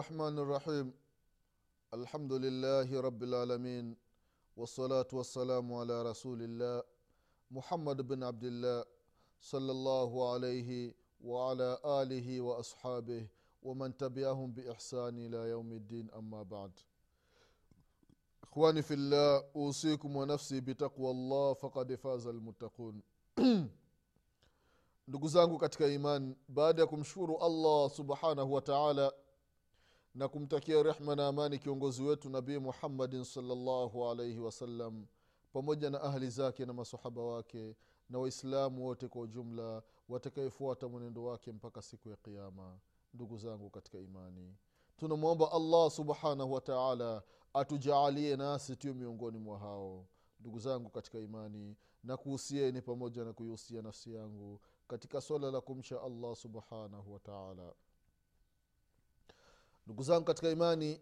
الرحمن الرحيم. الحمد لله رب العالمين والصلاة والسلام على رسول الله محمد بن عبد الله صلى الله عليه وعلى آله وأصحابه ومن تبعهم بإحسان إلى يوم الدين أما بعد. إخواني في الله أوصيكم ونفسي بتقوى الله فقد فاز المتقون. ndugu zangu katika iman baada ya kumshukuru allah subhanahu wa taala na kumtakia rehma na amani kiongozi wetu nabii muhammadin salllahu alaihi wasallam pamoja na ahli zake na masahaba wake na waislamu wote kwa ujumla watakayefuata mwenendo wake mpaka siku ya qiama ndugu zangu katika imani tunamwomba allah subhanahu wataala atujaalie nasi tuyo miongoni mwa hao. Ndugu zangu katika imani na kuhusieni pamoja na kuihusia nafsi yangu katika swala la kumcha allah subhanahu wataala ndugu zangu katika imani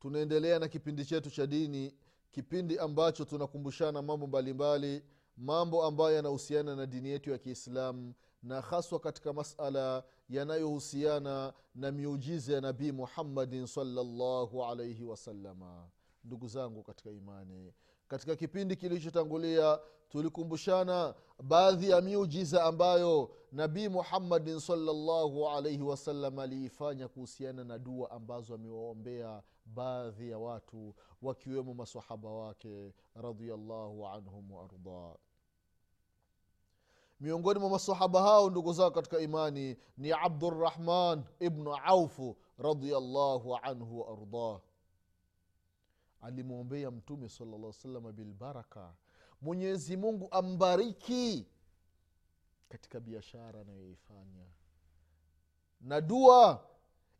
tunaendelea na kipindi chetu cha dini kipindi ambacho tunakumbushana mambo mbalimbali mambo ambayo yanahusiana na dini yetu ya kiislamu na haswa katika masala yanayohusiana na miujiza ya nabii muhammadin salllahu alaihi wasalama ndugu zangu katika imani katika kipindi kilichotangulia tulikumbushana baadhi ya miujiza ambayo nabii muhammadin salllahu alaihi wasallam aliifanya kuhusiana na dua ambazo amewaombea baadhi ya watu wakiwemo masahaba wake radiallahu anhum waardah miongoni mwa masahaba hao ndugu zao katika imani ni abdurahman ibnu aufu radiallahu anhu waardah alimwombea mtume salllah salama bilbaraka. Mwenyezi mungu ambariki katika biashara anayoifanya. Na dua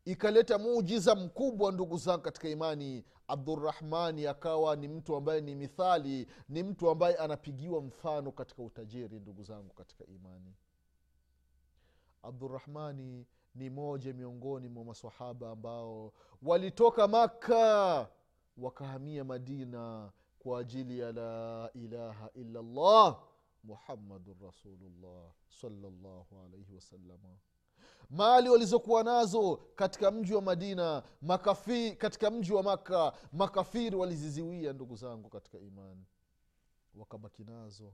ikaleta muujiza mkubwa ndugu zangu katika imani. Abdurahmani akawa ni mtu ambaye ni mithali ni mtu ambaye anapigiwa mfano katika utajiri ndugu zangu katika imani. Abdurahmani ni moja miongoni mwa masahaba ambao walitoka makka wakahamia madina kwa ajili ya la ilaha illallah muhammadun rasulullah salllahu alaihi wasalama mali walizokuwa nazo katika mji wa madina makafi, katika mji wa makka makafiri waliziziwia ndugu zangu katika imani. Wakabaki nazo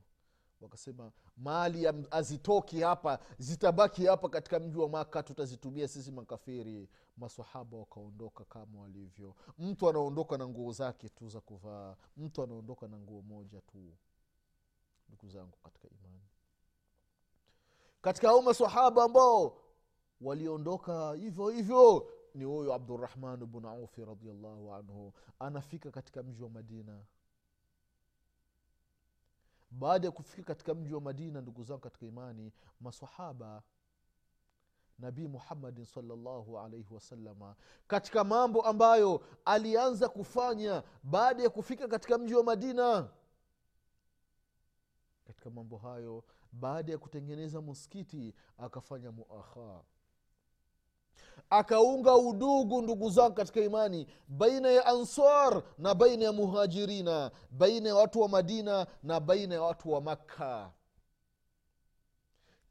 wakasema mali hazitoki hapa zitabaki hapa katika mji wa maka tutazitumia sisi makafiri. Masahaba wakaondoka kama walivyo. Mtu anaondoka na nguo zake tu za kuvaa mtu anaondoka na nguo moja tu ndugu zangu katika imani. Katika au masahaba ambao waliondoka hivyo hivyo ni huyo abdurahman bnu aufi radiallahu anhu anafika katika mji wa madina baada ya kufika katika mji wa madina ndugu zangu katika imani masahaba nabii muhammadin salllahu alaihi wasalama katika mambo ambayo alianza kufanya baada ya kufika katika mji wa madina. Katika mambo hayo baada ya kutengeneza muskiti akafanya muakha akaunga udugu ndugu zangu katika imani baina ya ansar na baina ya muhajirina baina ya watu wa madina na baina ya watu wa makka.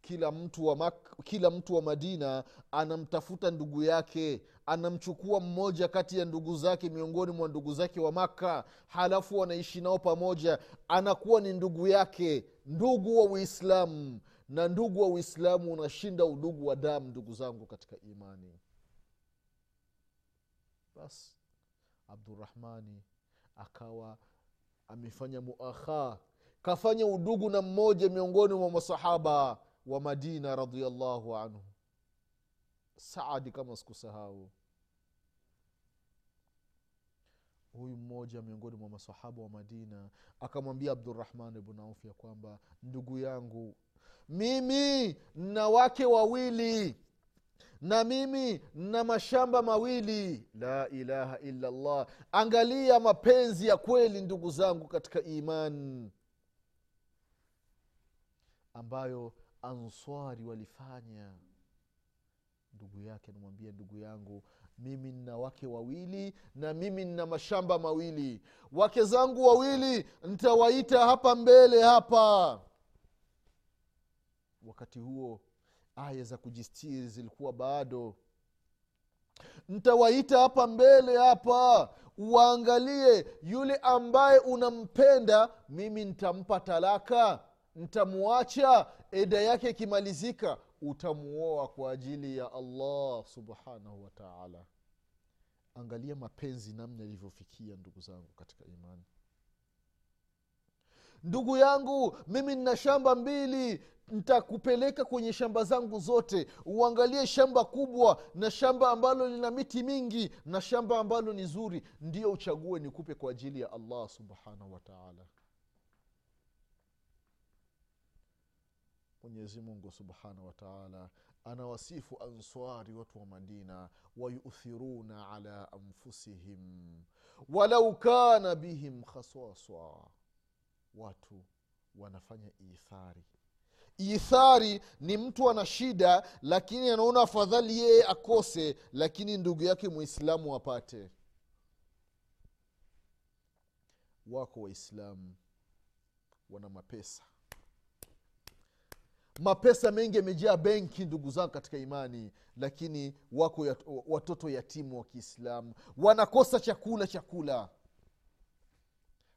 Kila mtu wa Mak- kila mtu wa madina anamtafuta ndugu yake anamchukua mmoja kati ya ndugu zake miongoni mwa ndugu zake wa makka halafu wanaishi nao pamoja anakuwa ni ndugu yake ndugu wa uislamu na ndugu wa uislamu unashinda udugu wa damu ndugu zangu katika imani. Basi abdurahmani akawa amefanya muakha kafanya udugu na mmoja miongoni mwa masahaba wa madina radiallahu anhu. Saadi kama sikusahau. Huyu mmoja miongoni mwa masahaba wa madina akamwambia abdurahman bnu ya kwamba ndugu yangu mimi na wake wawili. Na mimi na mashamba mawili. La ilaha illa llah angalia mapenzi ya kweli ndugu zangu katika imani ambayo answari walifanya. Ndugu yake anamwambia ndugu yangu mimi nina wake wawili na mimi nina mashamba mawili. Wake zangu wawili ntawaita hapa mbele hapa wakati huo aya za kujistiri zilikuwa bado. Ntawaita hapa mbele hapa uwaangalie yule ambaye unampenda mimi ntampa talaka ntamwacha eda yake ikimalizika utamuoa kwa ajili ya allah subhanahu wataala angalia mapenzi namna yalivyofikia ndugu zangu katika imani ndugu yangu mimi nina shamba mbili ntakupeleka kwenye shamba zangu zote. Uangalie shamba kubwa na shamba ambalo lina miti mingi na shamba ambalo ni zuri. Ndio uchague nikupe kwa ajili ya allah subhanahu wataala mwenyezi mungu subhanahu wataala anawasifu answari watu wa madina wayuthiruna ala anfusihim walau kana bihim khaswaswa watu wanafanya ithari. Ithari ni mtu ana shida lakini anaona afadhali yeye akose lakini ndugu yake mwislamu apate. Wako waislamu wana mapesa. Mapesa mengi yamejaa benki ndugu zangu katika imani lakini wako yat, watoto yatimu wa kiislamu. Wanakosa chakula chakula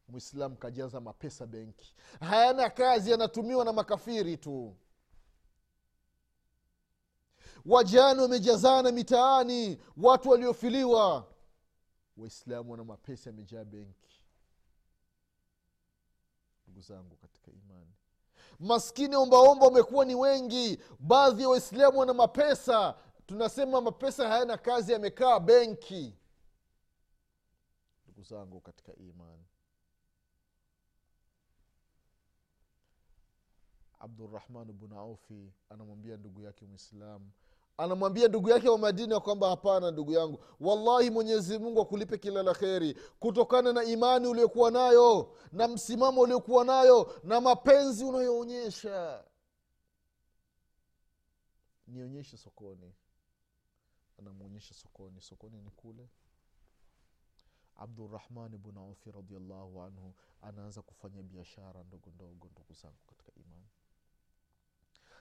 mwislamu kajaza mapesa benki. Hayana kazi yanatumiwa na makafiri tu. Wajani wamejazana mitaani watu waliofiliwa. Waislamu wana mapesa yamejaa benki. Ndugu zangu katika imani. Maskini ombaomba wamekuwa ni wengi. Baadhi ya waislamu wana mapesa. Tunasema mapesa hayana kazi yamekaa benki. Ndugu zangu katika imani abdurahman bnu aufi anamwambia ndugu yake mwislamu anamwambia ndugu yake wa madina kwamba hapana ndugu yangu wallahi mwenyezi mungu akulipe kila la kheri kutokana na imani uliokuwa nayo na msimamo uliokuwa nayo na mapenzi unayoonyesha. Nionyeshe sokoni. Anamwonyesha sokoni. Sokoni ni kule. Abdurahman bnu aufi radiallahu anhu anaanza kufanya biashara ndogo ndogo ndugu zangu katika imani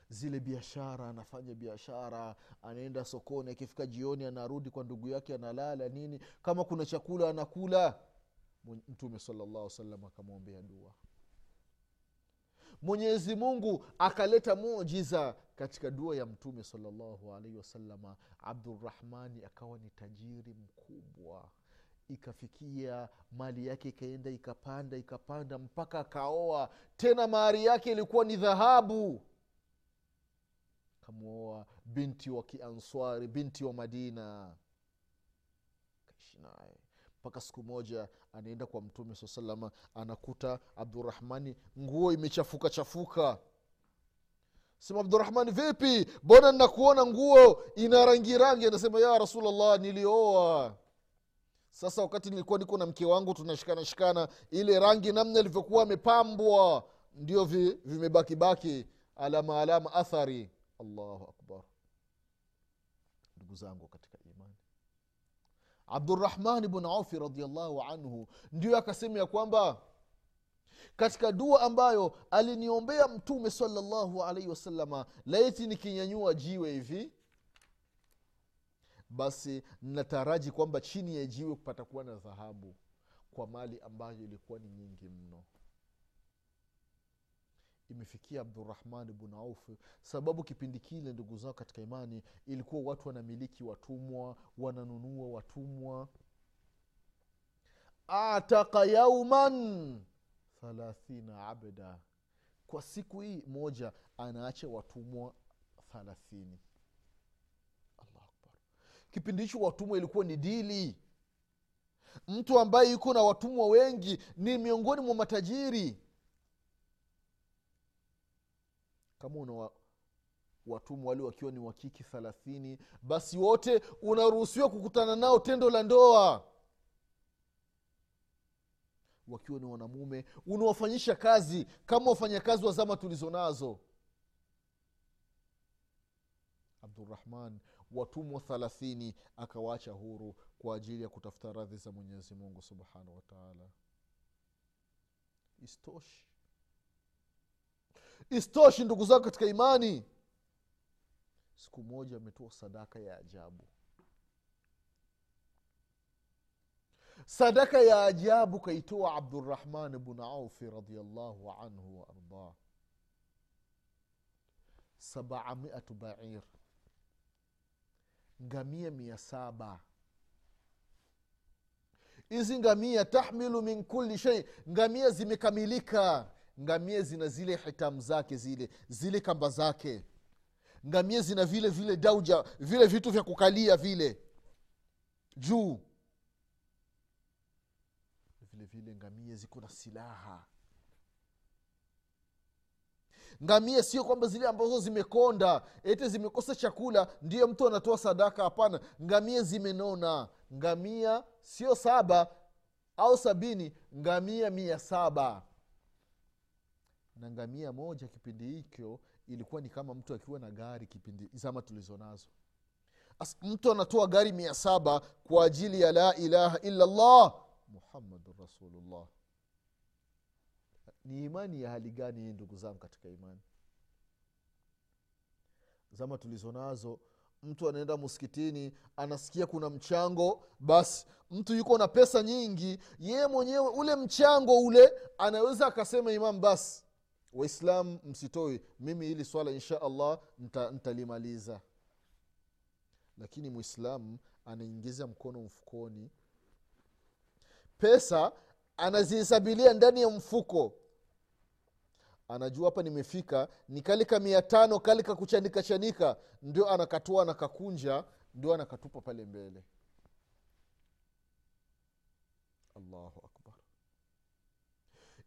zile biashara anafanya biashara anaenda sokoni akifika jioni anarudi kwa ndugu yake analala nini. Kama kuna chakula anakula mtume salllahu salam akamwombea dua. Mwenyezi mungu akaleta mujiza katika dua ya mtume salllahu alaihi wasalama abdurahmani akawa ni tajiri mkubwa. Ikafikia mali yake ikaenda ikapanda ikapanda mpaka akaoa. Tena mahari yake ilikuwa ni dhahabu kamwoa binti wa kianswari binti wa madina. Kaishi naye. Mpaka siku moja anaenda kwa mtume saa salama anakuta abdurahmani nguo imechafuka chafuka. Sema abdurahmani vipi? Mbona nnakuona nguo ina rangi rangi? Anasema ya rasulllah nilioa. Sasa wakati nilikuwa niko na mke wangu tunashikana shikana ile rangi namna ilivyokuwa amepambwa ndio vi, vimebakibaki alama alama athari allahu akbar. Ndugu zangu katika imani. Abdurahmani bnu aufi radiallahu anhu ndiyo akasema ya kwamba katika dua ambayo aliniombea mtume salallahu alaihi wasalama laiti nikinyanyua jiwe hivi basi nataraji kwamba chini ya jiwe patakuwa na dhahabu kwa mali ambayo ilikuwa ni nyingi mno imefikia abdurahman bnu auf. Sababu kipindi kile ndugu zao katika imani ilikuwa watu wanamiliki watumwa wananunua watumwa. Ataka yauman thalathina abda. Kwa siku hii moja anaacha watumwa thalathini. Allah akbar. Kipindi hicho watumwa ilikuwa ni dili. Mtu ambaye yuko na watumwa wengi ni miongoni mwa matajiri kama una watumwa wale wakiwa ni wakiki thalathini basi wote unaruhusiwa kukutana nao tendo la ndoa. Wakiwa ni wanamume unawafanyisha kazi kama wafanyakazi wa zama tulizo nazo. Abdurahman watumwa thalathini akawaacha huru kwa ajili ya kutafuta radhi za mwenyezi mungu subhanahu wataala istoshi istoshi ndugu zako katika imani. Siku moja ametoa sadaka ya ajabu. Sadaka ya ajabu kaitoa abdurahman bnu aufi radiallahu anhu waardah sabamiatu bair. Ngamia mia saba. Hizi ngamia tahmilu min kuli shei ngamia zimekamilika ngamia zina zile hitamu zake zile zile kamba zake. Ngamia zina vile vile dauja vile vitu vya kukalia vile. Juu. Vile vile ngamia ziko na silaha. Ngamia sio kwamba zile ambazo zimekonda ete zimekosa chakula ndiyo mtu anatoa sadaka hapana. Ngamia zimenona. Ngamia sio saba au sabini ngamia mia saba na ngamia moja kipindi hicho ilikuwa ni kama mtu akiwa na gari kipindi zama tulizonazo mtu anatoa gari mia saba kwa ajili ya la ilaha illallah muhammadun rasulullah. Ni imani ya hali gani hii ndugu zangu katika imani? Zama tulizonazo mtu anaenda muskitini anasikia kuna mchango basi mtu yuko na pesa nyingi yeye mwenyewe ule mchango ule anaweza akasema imam basi waislam msitoi mimi hili swala insha allah ntalimaliza. Nta lakini mwislamu anaingiza mkono mfukoni. Pesa anazihesabilia ndani ya mfuko. Anajua hapa nimefika ni kalika mia tano kalika kuchanika chanika. Ndio anakatua anakakunja ndio anakatupa pale mbele. Allahu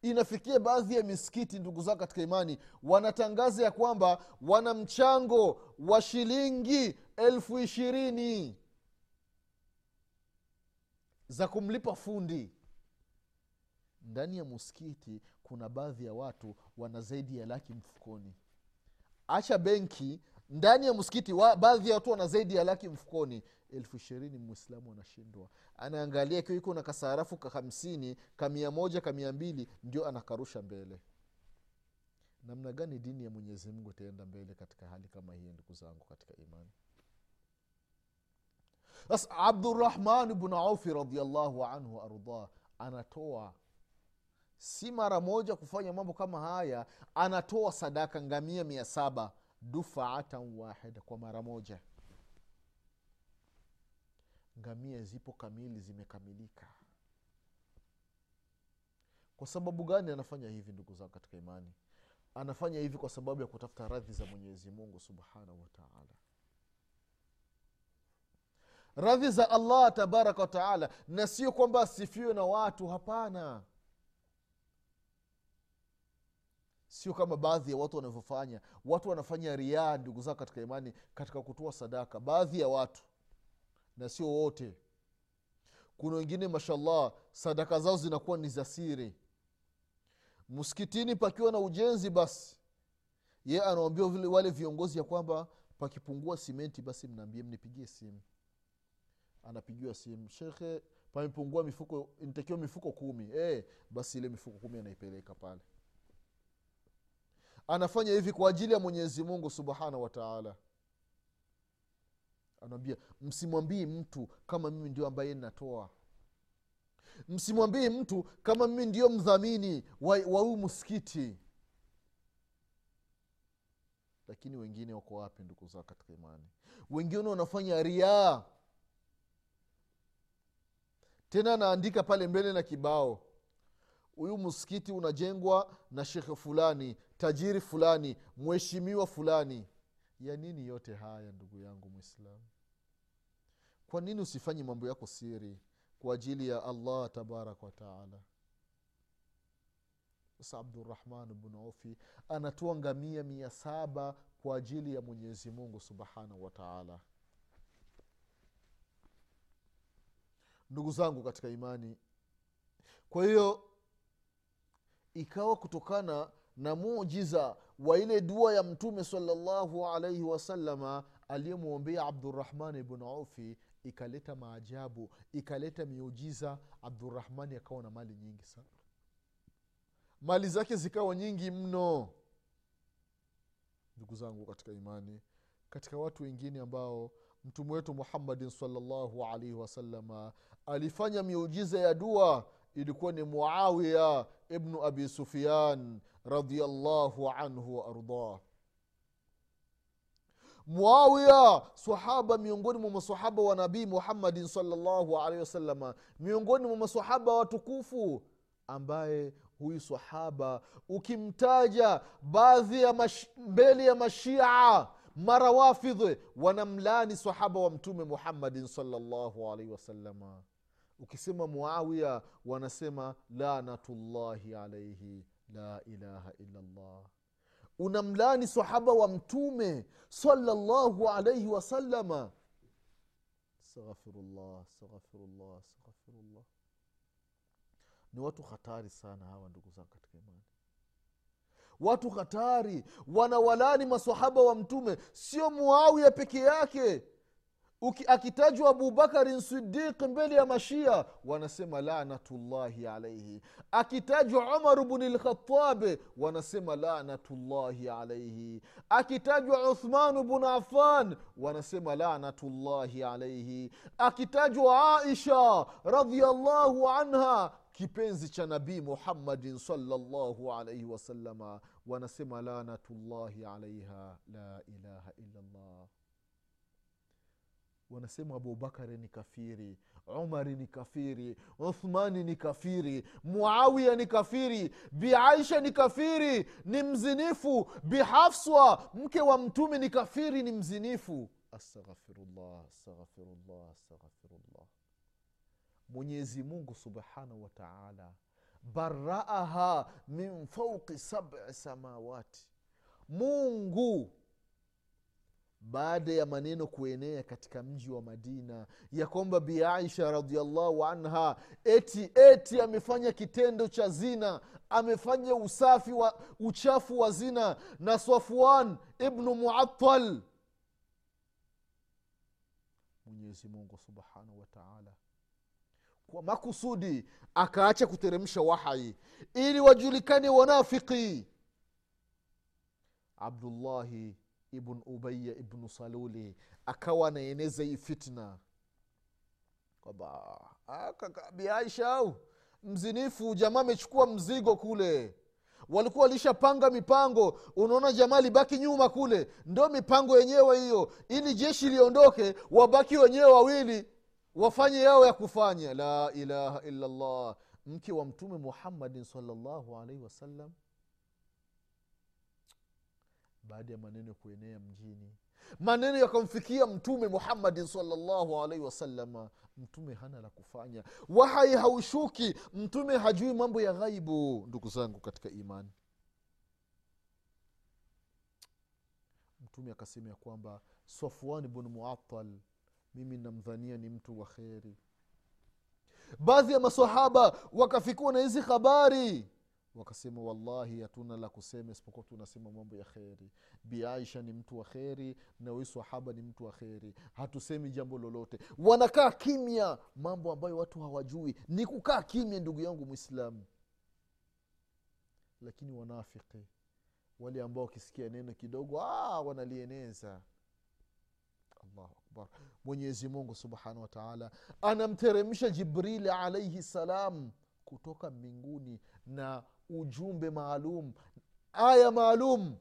inafikia baadhi ya misikiti ndugu zao katika imani wanatangaza ya kwamba wana mchango wa shilingi elfu ishirini za kumlipa fundi. Ndani ya muskiti kuna baadhi ya watu wana zaidi ya laki mfukoni. Acha benki ndani ya msikiti baadhi ya watu wana zaidi ya laki mfukoni. Elfu ishirini mwislamu anashindwa anaangalia kiwa iko na kasarafu ka hamsini kamia moja kamia mbili ndio anakarusha mbele. Namna gani dini ya mwenyezi mungu itaenda mbele katika hali kama hii ndugu zangu katika imani? Sasa abdurahman bnu aufi radiallahu anhu waardah anatoa si mara moja kufanya mambo kama haya anatoa sadaka ngamia mia saba dufaatan wahida kwa mara moja. Ngamia zipo kamili zimekamilika. Kwa sababu gani anafanya hivi ndugu zangu katika imani? Anafanya hivi kwa sababu ya kutafuta radhi za mwenyezi mungu subhanahu wataala radhi za allah tabaraka wataala na sio kwamba asifiwe na watu hapana sio kama baadhi ya watu wanavyofanya. Watu wanafanya riaa ndugu zao katika imani katika kutoa sadaka baadhi ya watu na sio wote. Kuna wengine mashallah sadaka zao zinakuwa ni za siri. Msikitini pakiwa na ujenzi basi ye anawambia wale viongozi ya kwamba pakipungua simenti basi mnaambie mnipigie simu. Anapigiwa simu shekhe pamepungua mifuko nitakiwa mifuko kumi. E, basi ile mifuko kumi anaipeleka pale anafanya hivi kwa ajili ya mwenyezi mungu subhanahu wataala anaambia msimwambii mtu kama mimi ndio ambaye natoa msimwambii mtu kama mimi ndio mdhamini wa huu msikiti. Lakini wengine wako wapi ndugu zao katika imani? Wengine wanafanya riaa tena anaandika pale mbele na kibao. Huyu msikiti unajengwa na shekhe fulani tajiri fulani mheshimiwa fulani. Ya nini yote haya ndugu yangu mwislamu kwa nini usifanye mambo yako siri kwa ajili ya allah tabaraka wataala sasa abdurahman bnu ofi anatoa ngamia mia saba kwa ajili ya mwenyezi mungu subhanahu wataala ndugu zangu katika imani kwa hiyo ikawa kutokana na mujiza wa ile dua ya mtume salllahu alaihi wasalama aliyemwombea abdurahmani bnu aufi ikaleta maajabu ikaleta miujiza. Abdurahmani akawa na mali nyingi sana. Mali zake zikawa nyingi mno. Ndugu zangu katika imani katika watu wengine ambao mtume wetu muhammadin salllahu alaihi wasalama alifanya miujiza ya dua ilikuwa ni muawiya ibnu abi sufian radiallahu anhu waardah muawiya sahaba miongoni mwa masahaba wa nabii muhammadin salllahu alaihi wasalama miongoni mwa masahaba watukufu ambaye huyu sahaba ukimtaja baadhi ya mash, mbele ya mashia marawafidh wanamlani sahaba wa mtume muhammadin salllahu alaihi wasalama ukisema muawiya wanasema lanatullahi alaihi la ilaha illallah. Unamlani sahaba wa mtume salallahu alaihi wasalama astaghfirullah astaghfirullah ni watu hatari sana hawa ndugu zangu katika imani. Watu hatari wanawalani masahaba wa mtume. Sio muawia peke yake akitajwa abubakarin sidiq mbele ya mashia wanasema lanatullahi alaihi akitajwa umaru bni lkhatabe wanasema lanatullahi alaihi akitajwa uthmanu bnu afan wanasema lanatullahi alaihi akitajwa aisha radiallahu anha kipenzi cha nabii muhammadin salllahu alaihi wasalama wanasema lanatullahi alaiha la ilaha illallah wanasema abubakari ni kafiri umari ni kafiri uthmani ni kafiri muawiya ni kafiri biaisha ni kafiri ni mzinifu. Bihafswa mke wa mtume ni kafiri ni mzinifu. Astaghfirullah astaghfirullah astaghfirullah. Mwenyezi mungu subhanahu wataala baraaha min fauqi sabi samawati. Mungu baada ya maneno kuenea katika mji wa madina ya kwamba bi aisha radiallahu anha eti eti amefanya kitendo cha zina amefanya usafi wa uchafu wa zina na safwan ibnu muatal mwenyezi mungu subhanahu wataala kwa makusudi akaacha kuteremsha wahai ili wajulikane wanafiki. Abdullahi ibn ubaya ibnu saluli akawa anaeneza hii fitna. Kwamba biaisha au mzinifu jamaa amechukua mzigo kule. Walikuwa walishapanga mipango unaona jamaa libaki nyuma kule. Ndo mipango yenyewe hiyo ili jeshi liondoke wabaki wenyewe wawili wafanye yao ya kufanya. La ilaha illallah. Mke wa mtume muhammadin salllahu alaihi wasallam baada ya maneno kuenea mjini. Maneno yakamfikia mtume muhammadin salllahu alaihi wasalama mtume hana la kufanya. Wahai haushuki. Mtume hajui mambo ya ghaibu. Ndugu zangu katika imani. Mtume akasema ya kwamba safwan bnu muatal mimi namdhania ni mtu wa kheri. Baadhi ya masahaba wakafikiwa na hizi habari wakasema wallahi hatuna la kusema isipokuwa tunasema mambo ya kheri. Biaisha ni mtu wa kheri na huyu sahaba ni mtu wa kheri. Hatusemi jambo lolote. Wanakaa kimya. Mambo ambayo watu hawajui ni kukaa kimya ndugu yangu mwislamu lakini wanafiki wale ambao wakisikia neno kidogo ah, wanalieneza. Allahu akbar. Mwenyezi mungu subhanahu wataala anamteremsha jibrili alaihi salam kutoka mbinguni na ujumbe maalum aya maalum.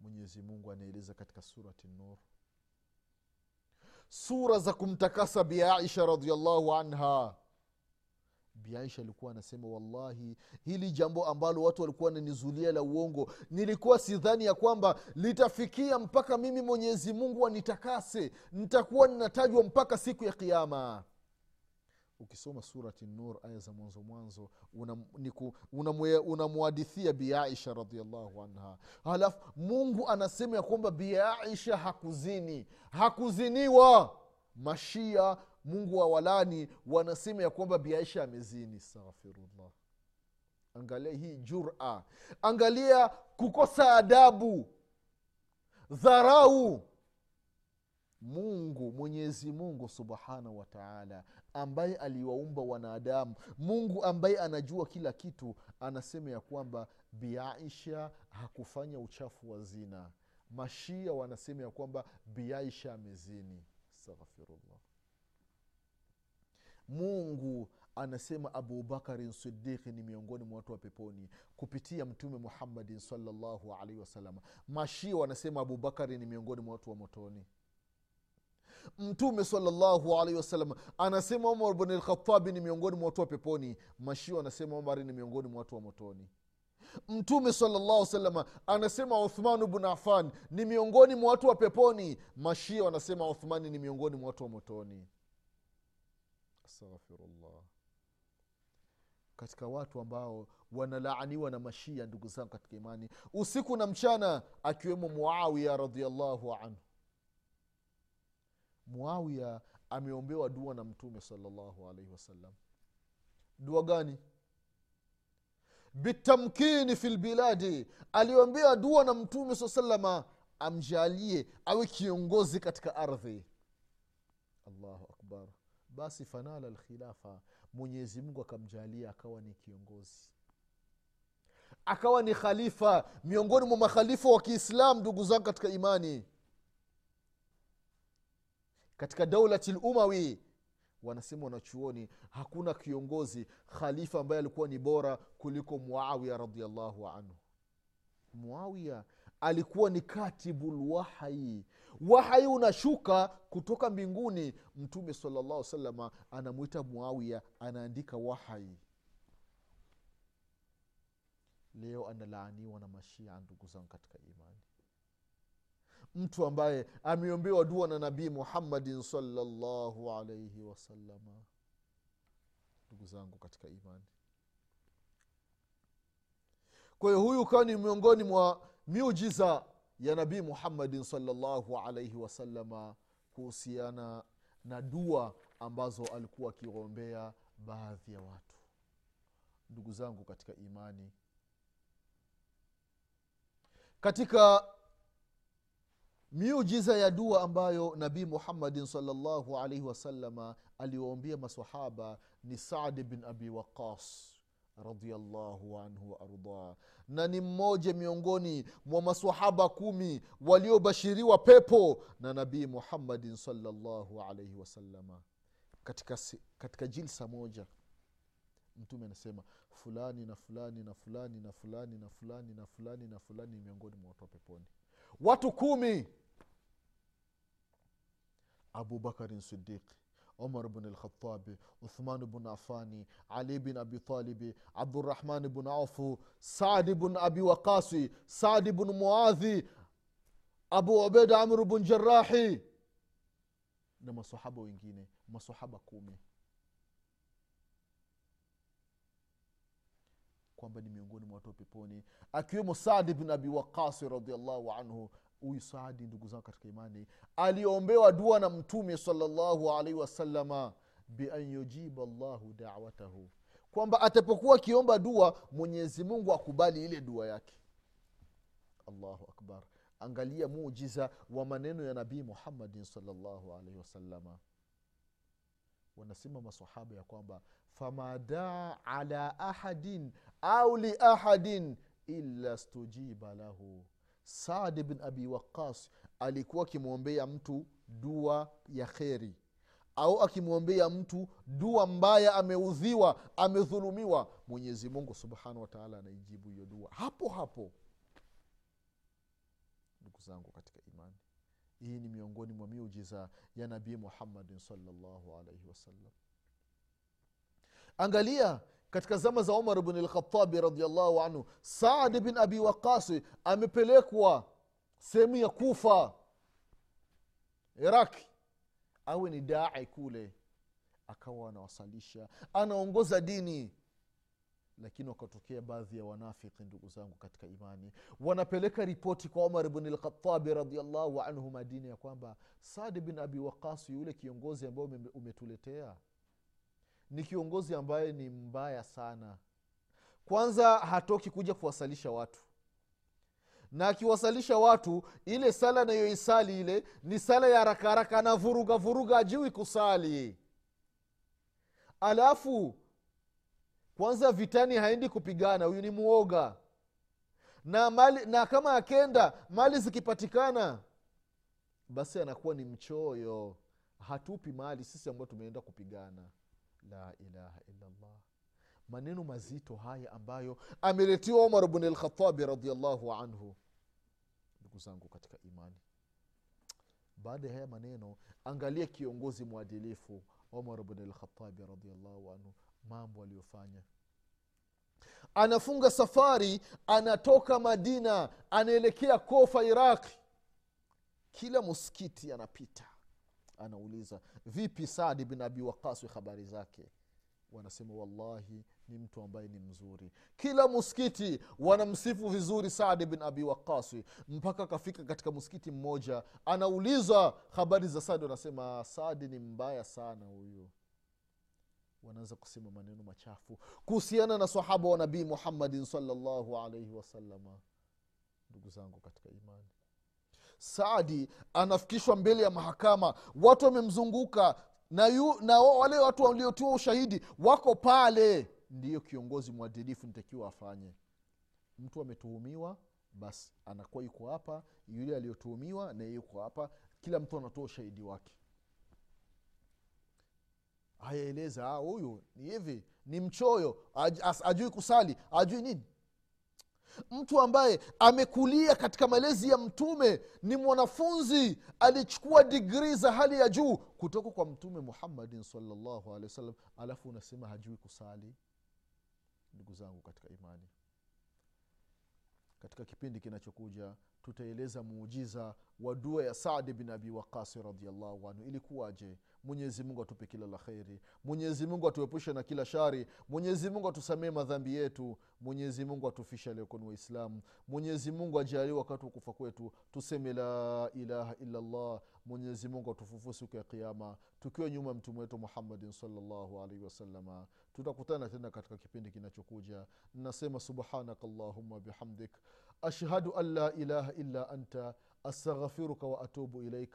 Mwenyezi mungu anaeleza katika surati nur sura za kumtakasa biaisha radiallahu anha. Biaisha alikuwa anasema wallahi hili jambo ambalo watu walikuwa wananizulia la uongo nilikuwa sidhani ya kwamba litafikia mpaka mimi mwenyezi mungu anitakase. Nitakuwa ninatajwa mpaka siku ya kiama ukisoma surati nur aya za mwanzo mwanzo unamwadithia una una biaisha radiallahu anha. Halafu mungu anasema ya kwamba biaisha hakuzini. Hakuziniwa! Mashia mungu wa walani wanasema ya kwamba biaisha amezini. Staghfirullah angalia hii jura. Angalia kukosa adabu. Dharau mungu mwenyezi mungu subhanahu wataala ambaye aliwaumba wanadamu. Mungu ambaye anajua kila kitu anasema ya kwamba biaisha hakufanya uchafu wa zina. Mashia wanasema ya kwamba biaisha amezini. Astaghfirullah. Mungu anasema abubakarin sidiki ni miongoni mwa watu wa peponi kupitia mtume muhammadin salllahu alaihi wasalama mashia wanasema abubakari ni miongoni mwa watu wa motoni mtume salllahu alaihi wasallam anasema umar bn ni miongoni mwa watu wa peponi. Mashio anasema umari ni miongoni mwa watu wa motoni. Mtume salllahu salama anasema uthmanu bnu afan ni miongoni mwa watu wa peponi. Mashia wanasema uthmani ni miongoni mwa watu wa motoni. Astaghfirullah. Katika watu ambao wanalaaniwa na mashia ndugu zangu katika imani usiku na mchana akiwemo muawiya radiallahu anhu muawiya ameombewa dua na mtume salllahu alaihi wasallam dua gani? Bitamkini fi lbiladi aliombea dua na mtume saa salama amjalie awe kiongozi katika ardhi. Allahu akbar. Basi fanala lkhilafa mwenyezi mungu akamjalia akawa ni kiongozi. Akawa ni khalifa miongoni mwa makhalifa wa kiislam ndugu zangu katika imani katika daulati lumawi wanasema wanachuoni hakuna kiongozi khalifa ambaye alikuwa ni bora kuliko muawiya radiallahu anhu. Muawia alikuwa ni katibu wahai unashuka kutoka mbinguni. Mtume salllah salama anamwita muawia anaandika wahai leo analaaniwa na mashia ndugu zangu katika imani mtu ambaye ameombewa dua na nabii muhammadin salllahu alaihi wasalama ndugu zangu katika imani. Kwa hiyo huyu ukawa ni miongoni mwa miujiza ya nabii muhammadin salllahu alaihi wasalama kuhusiana na dua ambazo alikuwa akiombea baadhi ya watu. Ndugu zangu katika imani. Katika miujiza ya dua ambayo nabii muhammadin salllahu alaihi wasalama aliwaombia masahaba ni sadi bin abi waqas radiallahu anhu waardah na ni mmoja miongoni mwa masahaba kumi waliobashiriwa pepo na nabii muhammadin salllahu alaihi wasalama katika, katika jilsa moja mtume anasema fulani na fulani na fulani na fulani na fulani na fulani na fulani miongoni mwa watu wa peponi watu kumi. Abubakarin sidiqi عمر بن الخطاب عثمان بن عفان علي بن أبي طالب عبد الرحمن بن عوف سعد بن أبي وقاص سعد بن معاذ أبو عبيد عمرو بن جراحي na masahaba wengine masahaba kumi. Kwamba ni miongoni mwa watu wa peponi akiwemo sadi bn abi waqasi radiallahu anhu. Huyu saadi ndugu zangu katika imani aliombewa dua na mtume salllahu alaihi wasalama bian yujiba llahu dawatahu kwamba atapokuwa akiomba dua mwenyezi mungu akubali ile dua yake. Allahu akbar. Angalia mujiza wa maneno ya nabii muhammadin salllahu alaihi wasalama wanasema masahaba ya kwamba famadaa ala ahadin au liahadin illa stujiba lahu. Saadi bin abi waqas alikuwa akimwombea mtu dua ya kheri au akimwombea mtu dua mbaya ameudhiwa amedhulumiwa. Mwenyezi mungu subhanahu wataala anaijibu hiyo dua hapo hapo. Ndugu zangu katika imani hii ni miongoni mwa miujiza ya nabii muhammadin salllahu alaihi wasallam. Angalia katika zama za umar bn lkhatabi radiallahu anhu saadi bin abi waqasi amepelekwa sehemu ya kufa iraki awe ni dai kule akawa anawasalisha anaongoza dini lakini wakatokea baadhi ya wanafiki ndugu zangu katika imani. Wanapeleka ripoti kwa umar bn lkhatabi radiallahu anhu madini ya kwamba sadi bin abi waqas yule kiongozi ambaye umetuletea ni kiongozi ambaye ni mbaya sana. Kwanza hatoki kuja kuwasalisha watu. Na akiwasalisha watu ile sala anayoisali ile ni sala ya rakaraka anavuruga vuruga ajui kusali. Alafu kwanza vitani haendi kupigana huyu ni muoga. Na mali na kama akenda mali zikipatikana basi anakuwa ni mchoyo. Hatupi mali sisi ambao tumeenda kupigana. La ilaha illallah. Maneno mazito haya ambayo ameletiwa umar bn lkhatabi radiallahu anhu. Ndugu zangu katika imani. Baada ya haya maneno angalie kiongozi mwadilifu umar bn radiallahu anhu mambo aliyofanya. Anafunga safari anatoka madina anaelekea kofa iraqi kila muskiti anapita. Anauliza vipi saadi bin abi waqasi habari zake wanasema wallahi ni mtu ambaye ni mzuri. Kila muskiti wanamsifu vizuri sadi bin abi waqasi mpaka akafika katika muskiti mmoja anauliza habari za sadi wanasema sadi ni mbaya sana huyu. Wanaanza kusema maneno machafu kuhusiana na sahaba wa nabii muhammadin salllahu alaihi wasalama ndugu zangu katika imani saadi anafikishwa mbele ya mahakama. Watu wamemzunguka na, yu, na wale watu waliotiwa ushahidi wako pale. Ndiyo kiongozi mwadilifu nitakiwa afanye. Mtu ametuhumiwa basi anakuwa yuko hapa yule aliyotuhumiwa naye yuko hapa kila mtu anatoa ushahidi wake. Ayaeleza "Ah, huyu ni hivi ni mchoyo aj, as- ajui kusali ajui nini mtu ambaye amekulia katika malezi ya mtume ni mwanafunzi alichukua digrii za hali ya juu kutoka kwa mtume muhammadin salllahu alehi wasallam. Alafu unasema hajui kusali. Ndugu zangu katika imani katika kipindi kinachokuja tutaeleza muujiza wa dua ya sadi bin abi waqasi radiallahu anhu. Ilikuwaje mwenyezi mungu atupe kila la kheri. Mwenyezi mungu atuepushe na kila shari. Mwenyezi mungu atusamee madhambi yetu. Mwenyezi mungu atufishe aliyekuwa waislamu. Mwenyezi mungu ajalie wakati wa kufa kwetu. Tuseme la ilaha illallah. Mwenyezi mungu atufufue siku ya kiama tukiwa nyuma ya mtume wetu muhammadin salllahu alaihi wasalama tutakutana tena katika kipindi kinachokuja. Nasema subhanaka allahumma bihamdik. Ashhadu an la ilaha illa anta. Astaghfiruka wa atubu ilaik